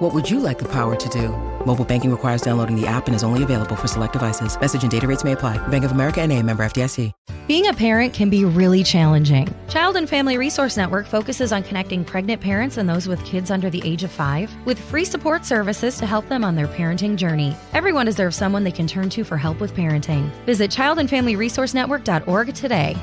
What would you like the power to do? Mobile banking requires downloading the app and is only available for select devices. Message and data rates may apply. Bank of America and a member FDIC. Being a parent can be really challenging. Child and Family Resource Network focuses on connecting pregnant parents and those with kids under the age of five with free support services to help them on their parenting journey. Everyone deserves someone they can turn to for help with parenting. Visit childandfamilyresourcenetwork.org today.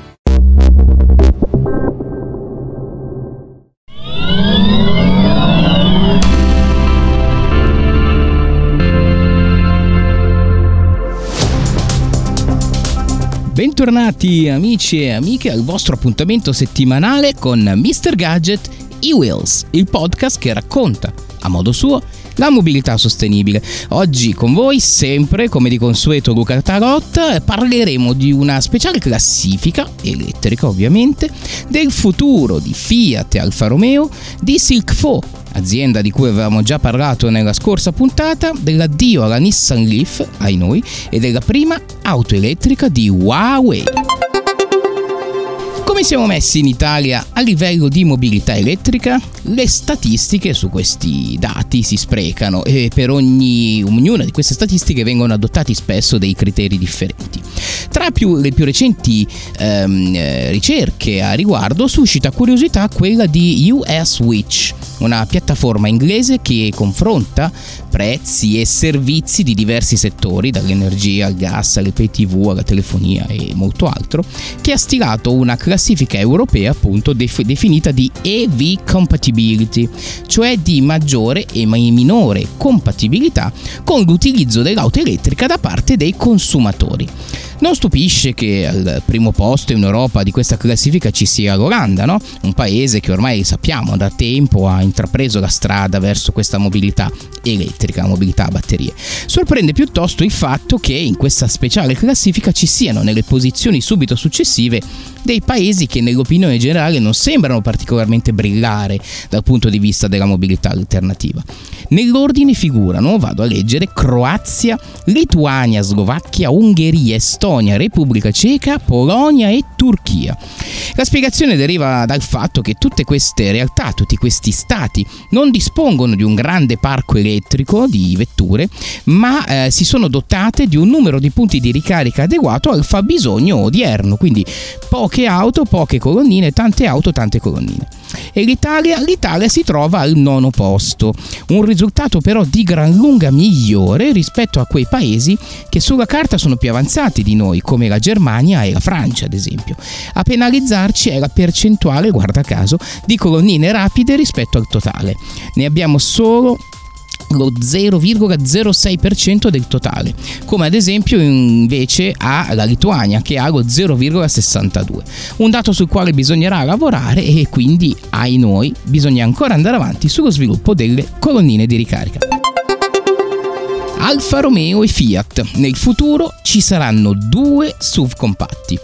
Bentornati amici e amiche al vostro appuntamento settimanale con Mr. Gadget e-Wheels, il podcast che racconta a modo suo la mobilità sostenibile. Oggi con voi, sempre come di consueto Luca Tarotta, parleremo di una speciale classifica, elettrica ovviamente, del futuro di Fiat e Alfa Romeo, di Silk Fo, azienda di cui avevamo già parlato nella scorsa puntata, dell'addio alla Nissan Leaf, ai noi, e della prima auto elettrica di Huawei. Come siamo messi in Italia a livello di mobilità elettrica? Le statistiche su questi dati si sprecano e per ogni, ognuna di queste statistiche vengono adottati spesso dei criteri differenti. Tra più, le più recenti ehm, eh, ricerche a riguardo suscita curiosità quella di US Witch, una piattaforma inglese che confronta prezzi e servizi di diversi settori, dall'energia al gas alle pay tv alla telefonia e molto altro, che ha stilato una classifica europea appunto def- definita di EV Compatibility, cioè di maggiore e minore compatibilità con l'utilizzo dell'auto elettrica da parte dei consumatori. Non stupisce che al primo posto in Europa di questa classifica ci sia l'Olanda, no? un paese che ormai sappiamo da tempo ha intrapreso la strada verso questa mobilità elettrica, mobilità a batterie. Sorprende piuttosto il fatto che in questa speciale classifica ci siano nelle posizioni subito successive dei paesi che nell'opinione generale non sembrano particolarmente brillare dal punto di vista della mobilità alternativa. Nell'ordine figurano, vado a leggere, Croazia, Lituania, Slovacchia, Ungheria, Estonia, Repubblica Ceca, Polonia e Turchia. La spiegazione deriva dal fatto che tutte queste realtà, tutti questi stati non dispongono di un grande parco elettrico di vetture, ma eh, si sono dotate di un numero di punti di ricarica adeguato al fabbisogno odierno, quindi poche auto, poche colonnine, tante auto, tante colonnine. E l'Italia, l'Italia si trova al nono posto, un risultato però di gran lunga migliore rispetto a quei paesi che sulla carta sono più avanzati di noi, come la Germania e la Francia ad esempio. A penalizzarci è la percentuale, guarda caso, di colonnine rapide rispetto al totale. Ne abbiamo solo lo 0,06% del totale, come ad esempio invece ha la Lituania che ha lo 0,62%. Un dato sul quale bisognerà lavorare e quindi, ai noi, bisogna ancora andare avanti sullo sviluppo delle colonnine di ricarica. Alfa Romeo e Fiat. Nel futuro ci saranno due SUV compatti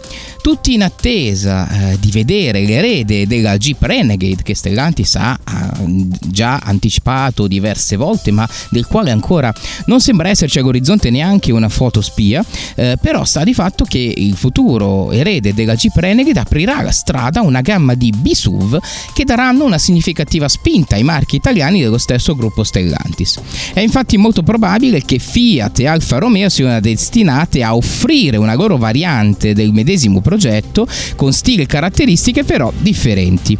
tutti in attesa eh, di vedere l'erede della Jeep Renegade che Stellantis ha, ha già anticipato diverse volte ma del quale ancora non sembra esserci all'orizzonte neanche una foto spia eh, però sta di fatto che il futuro erede della Jeep Renegade aprirà la strada a una gamma di B-SUV che daranno una significativa spinta ai marchi italiani dello stesso gruppo Stellantis è infatti molto probabile che Fiat e Alfa Romeo siano destinate a offrire una loro variante del medesimo progetto con stili e caratteristiche però differenti.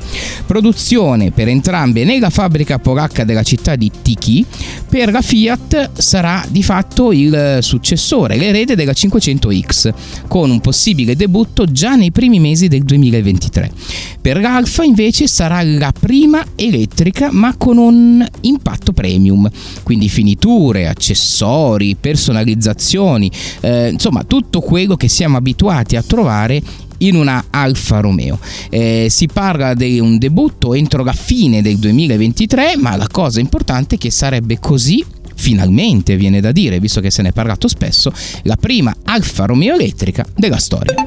Produzione per entrambe nella fabbrica polacca della città di Tiki, per la Fiat sarà di fatto il successore, l'erede della 500X, con un possibile debutto già nei primi mesi del 2023. Per l'Alfa invece sarà la prima elettrica ma con un impatto premium, quindi finiture, accessori, personalizzazioni, eh, insomma tutto quello che siamo abituati a trovare in una Alfa Romeo. Eh, si parla di un debutto entro la fine del 2023, ma la cosa importante è che sarebbe così finalmente viene da dire, visto che se ne è parlato spesso, la prima Alfa Romeo elettrica della storia.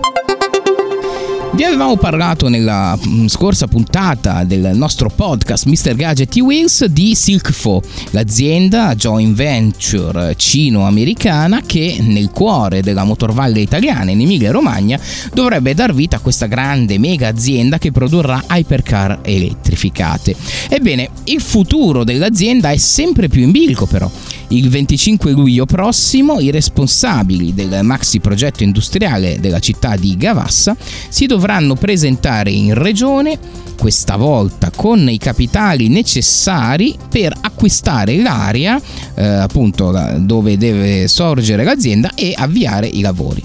Vi avevamo parlato nella mm, scorsa puntata del nostro podcast Mr. Gadget Wheels di Silkfo, l'azienda joint venture cino-americana che nel cuore della motorvalle italiana in Emilia Romagna dovrebbe dar vita a questa grande mega azienda che produrrà hypercar elettrificate. Ebbene, il futuro dell'azienda è sempre più in bilico però. Il 25 luglio prossimo i responsabili del maxi progetto industriale della città di Gavassa si dovranno presentare in regione questa volta con i capitali necessari per acquistare l'area eh, appunto dove deve sorgere l'azienda e avviare i lavori.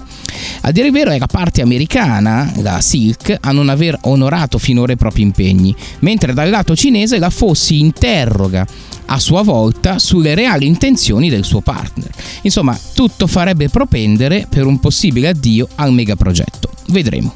A dire il vero è la parte americana, la Silk, a non aver onorato finora i propri impegni, mentre dal lato cinese la FO si interroga a sua volta sulle reali intenzioni del suo partner. Insomma, tutto farebbe propendere per un possibile addio al megaprogetto. Vedremo.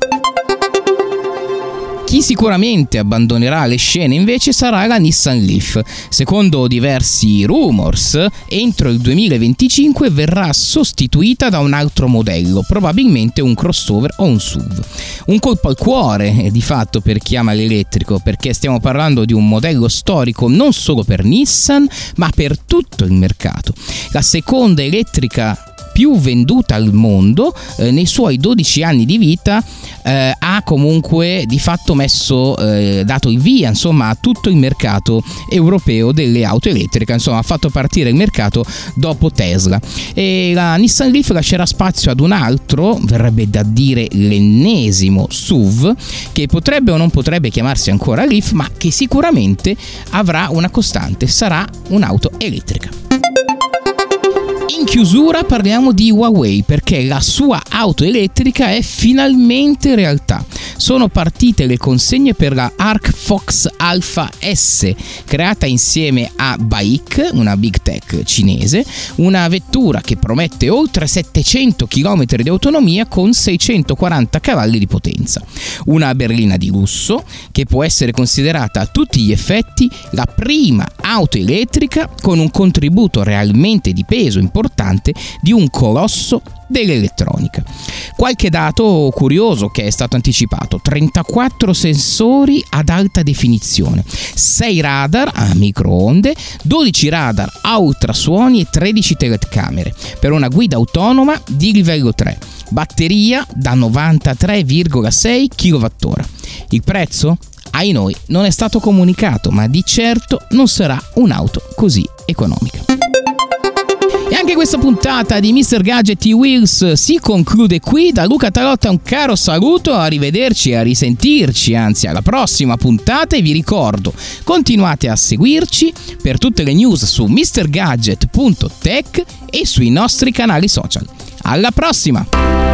Chi sicuramente abbandonerà le scene invece sarà la Nissan Leaf. Secondo diversi rumors, entro il 2025 verrà sostituita da un altro modello, probabilmente un crossover o un SUV. Un colpo al cuore, eh, di fatto, per chi ama l'elettrico, perché stiamo parlando di un modello storico non solo per Nissan, ma per tutto il mercato. La seconda elettrica più venduta al mondo eh, nei suoi 12 anni di vita eh, comunque di fatto messo eh, dato il via insomma a tutto il mercato europeo delle auto elettriche. Insomma ha fatto partire il mercato dopo Tesla. E la Nissan Leaf lascerà spazio ad un altro verrebbe da dire l'ennesimo SUV che potrebbe o non potrebbe chiamarsi ancora Leaf ma che sicuramente avrà una costante sarà un'auto elettrica in chiusura parliamo di Huawei perché la sua auto elettrica è finalmente realtà. Sono partite le consegne per la Arc Fox Alpha S, creata insieme a Baik, una big tech cinese, una vettura che promette oltre 700 km di autonomia con 640 cavalli di potenza. Una berlina di lusso che può essere considerata a tutti gli effetti la prima auto elettrica con un contributo realmente di peso importante di un colosso dell'elettronica. Qualche dato curioso che è stato anticipato: 34 sensori ad alta definizione, 6 radar a microonde, 12 radar a ultrasuoni e 13 telecamere per una guida autonoma di livello 3. Batteria da 93,6 kWh. Il prezzo? Ai noi non è stato comunicato, ma di certo non sarà un'auto così economica. E anche questa puntata di Mr. Gadget e Wheels si conclude qui. Da Luca Tarotta un caro saluto, arrivederci e a risentirci, anzi alla prossima puntata e vi ricordo, continuate a seguirci per tutte le news su mrgadget.tech e sui nostri canali social. Alla prossima!